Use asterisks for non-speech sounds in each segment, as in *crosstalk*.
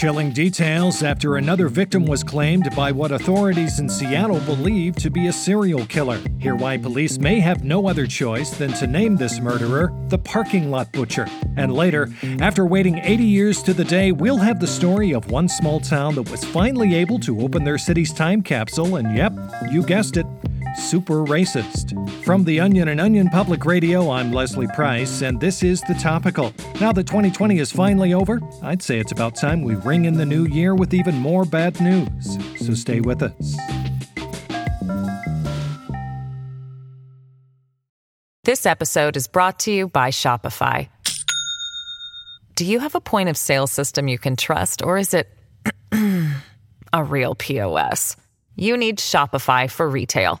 Chilling details after another victim was claimed by what authorities in Seattle believe to be a serial killer. Hear why police may have no other choice than to name this murderer the parking lot butcher. And later, after waiting 80 years to the day, we'll have the story of one small town that was finally able to open their city's time capsule, and yep, you guessed it super racist. From The Onion and Onion Public Radio, I'm Leslie Price, and this is The Topical. Now that 2020 is finally over, I'd say it's about time we ring in the new year with even more bad news. So stay with us. This episode is brought to you by Shopify. Do you have a point of sale system you can trust, or is it *clears throat* a real POS? You need Shopify for retail.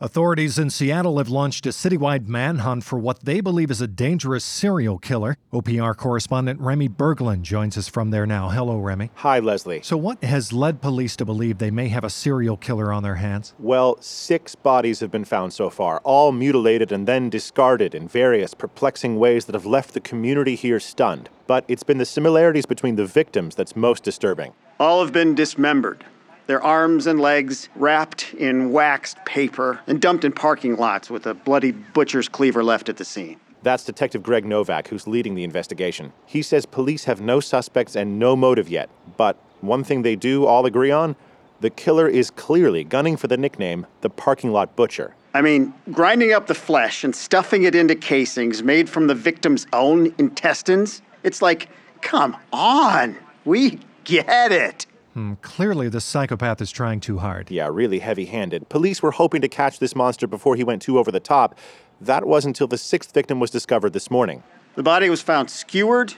Authorities in Seattle have launched a citywide manhunt for what they believe is a dangerous serial killer. OPR correspondent Remy Berglund joins us from there now. Hello, Remy. Hi, Leslie. So, what has led police to believe they may have a serial killer on their hands? Well, six bodies have been found so far, all mutilated and then discarded in various perplexing ways that have left the community here stunned. But it's been the similarities between the victims that's most disturbing. All have been dismembered their arms and legs wrapped in waxed paper and dumped in parking lots with a bloody butcher's cleaver left at the scene. That's Detective Greg Novak, who's leading the investigation. He says police have no suspects and no motive yet, but one thing they do all agree on the killer is clearly gunning for the nickname the parking lot butcher. I mean, grinding up the flesh and stuffing it into casings made from the victim's own intestines, it's like, come on, we get it. Hmm, clearly, the psychopath is trying too hard. Yeah, really heavy handed. Police were hoping to catch this monster before he went too over the top. That was until the sixth victim was discovered this morning. The body was found skewered,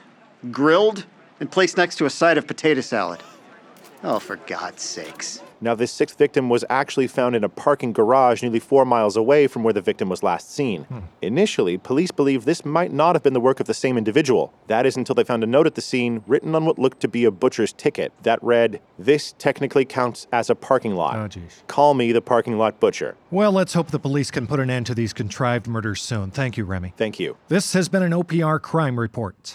grilled, and placed next to a side of potato salad. Oh, for God's sakes. Now, this sixth victim was actually found in a parking garage nearly four miles away from where the victim was last seen. Hmm. Initially, police believed this might not have been the work of the same individual. That is until they found a note at the scene written on what looked to be a butcher's ticket that read, This technically counts as a parking lot. Oh, geez. Call me the parking lot butcher. Well, let's hope the police can put an end to these contrived murders soon. Thank you, Remy. Thank you. This has been an OPR crime report.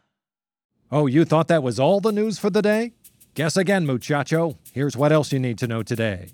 Oh, you thought that was all the news for the day? Guess again, muchacho. Here's what else you need to know today.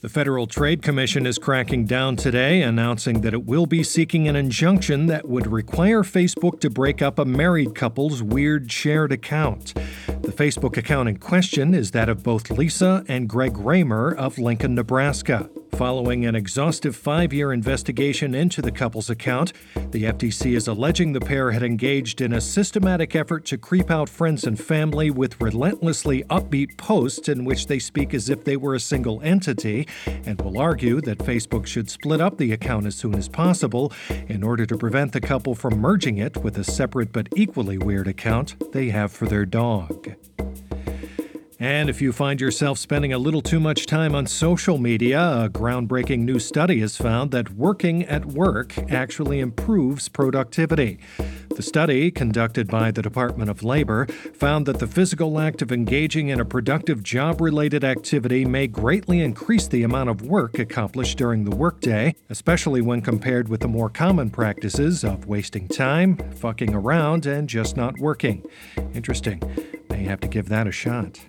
The Federal Trade Commission is cracking down today, announcing that it will be seeking an injunction that would require Facebook to break up a married couple's weird shared account. The Facebook account in question is that of both Lisa and Greg Raymer of Lincoln, Nebraska. Following an exhaustive five year investigation into the couple's account, the FTC is alleging the pair had engaged in a systematic effort to creep out friends and family with relentlessly upbeat posts in which they speak as if they were a single entity, and will argue that Facebook should split up the account as soon as possible in order to prevent the couple from merging it with a separate but equally weird account they have for their dog. And if you find yourself spending a little too much time on social media, a groundbreaking new study has found that working at work actually improves productivity. The study, conducted by the Department of Labor, found that the physical act of engaging in a productive job related activity may greatly increase the amount of work accomplished during the workday, especially when compared with the more common practices of wasting time, fucking around, and just not working. Interesting. May have to give that a shot.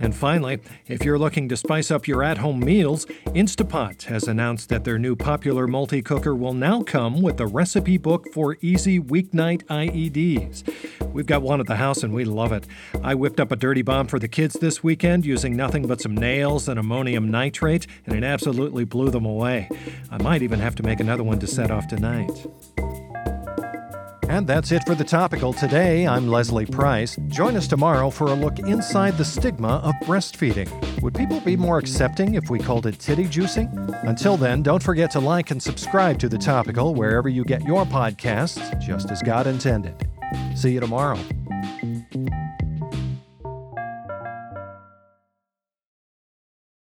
And finally, if you're looking to spice up your at home meals, Instapot has announced that their new popular multi cooker will now come with a recipe book for easy weeknight IEDs. We've got one at the house and we love it. I whipped up a dirty bomb for the kids this weekend using nothing but some nails and ammonium nitrate, and it absolutely blew them away. I might even have to make another one to set off tonight. And that's it for the topical today. I'm Leslie Price. Join us tomorrow for a look inside the stigma of breastfeeding. Would people be more accepting if we called it titty juicing? Until then, don't forget to like and subscribe to the topical wherever you get your podcasts, just as God intended. See you tomorrow.